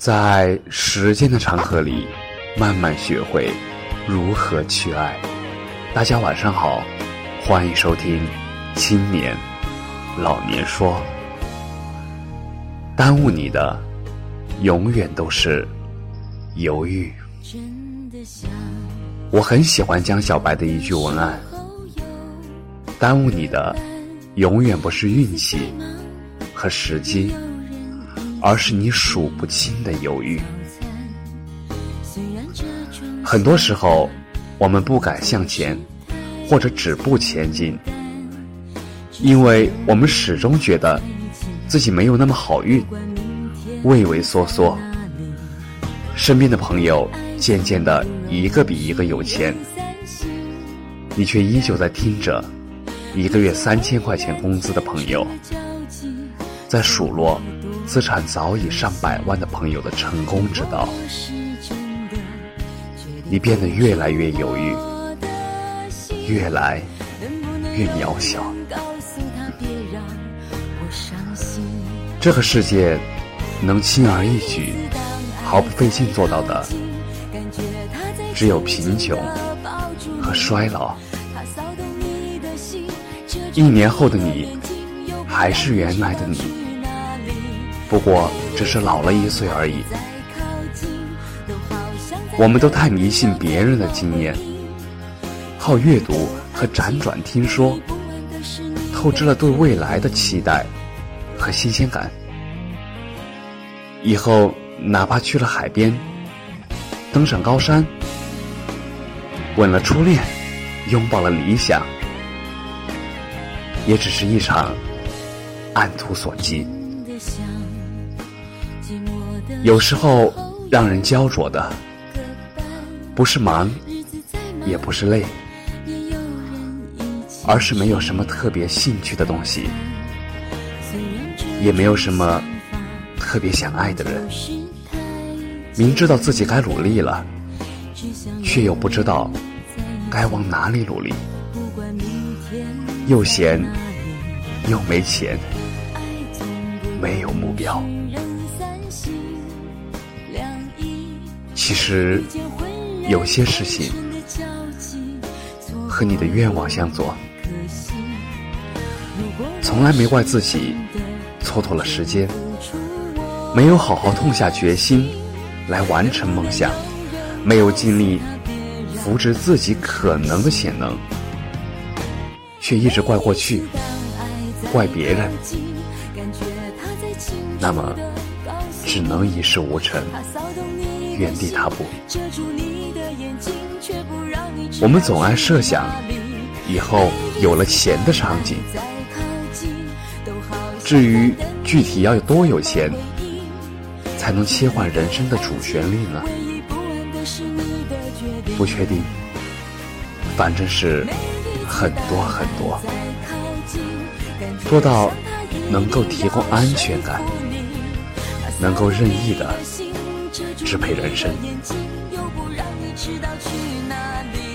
在时间的长河里，慢慢学会如何去爱。大家晚上好，欢迎收听《青年老年说》。耽误你的，永远都是犹豫。我很喜欢江小白的一句文案：耽误你的，永远不是运气和时机。而是你数不清的犹豫。很多时候，我们不敢向前，或者止步前进，因为我们始终觉得自己没有那么好运，畏畏缩缩。身边的朋友渐渐的一个比一个有钱，你却依旧在听着一个月三千块钱工资的朋友在数落。资产早已上百万的朋友的成功之道，你变得越来越犹豫，越来越渺小。这个世界能轻而易举、毫不费劲做到的，只有贫穷和衰老。一年后的你，还是原来的你。不过只是老了一岁而已。我们都太迷信别人的经验，靠阅读和辗转听说，透支了对未来的期待和新鲜感。以后哪怕去了海边，登上高山，吻了初恋，拥抱了理想，也只是一场按图索骥。有时候让人焦灼的，不是忙，也不是累，而是没有什么特别兴趣的东西，也没有什么特别想爱的人。明知道自己该努力了，却又不知道该往哪里努力，又闲又没钱，没有目标。其实，有些事情和你的愿望相左，从来没怪自己蹉跎了时间，没有好好痛下决心来完成梦想，没有尽力扶植自己可能的潜能，却一直怪过去，怪别人，那么只能一事无成。原地踏步。我们总爱设想以后有了钱的场景，至于具体要有多有钱，才能切换人生的主旋律呢？不确定，反正是很多很多，多到能够提供安全感，能够任意的。支配人生。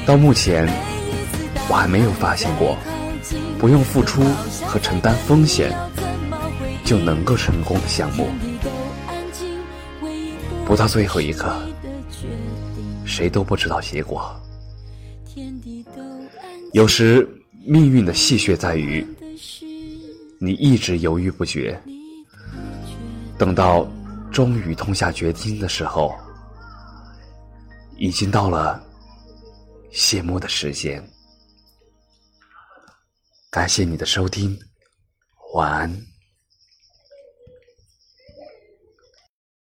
到目前，我还没有发现过不用付出和承担风险就能够成功的项目。不到最后一刻，谁都不知道结果。有时，命运的戏谑在于，你一直犹豫不决，等到。终于痛下决心的时候，已经到了谢幕的时间。感谢你的收听，晚安。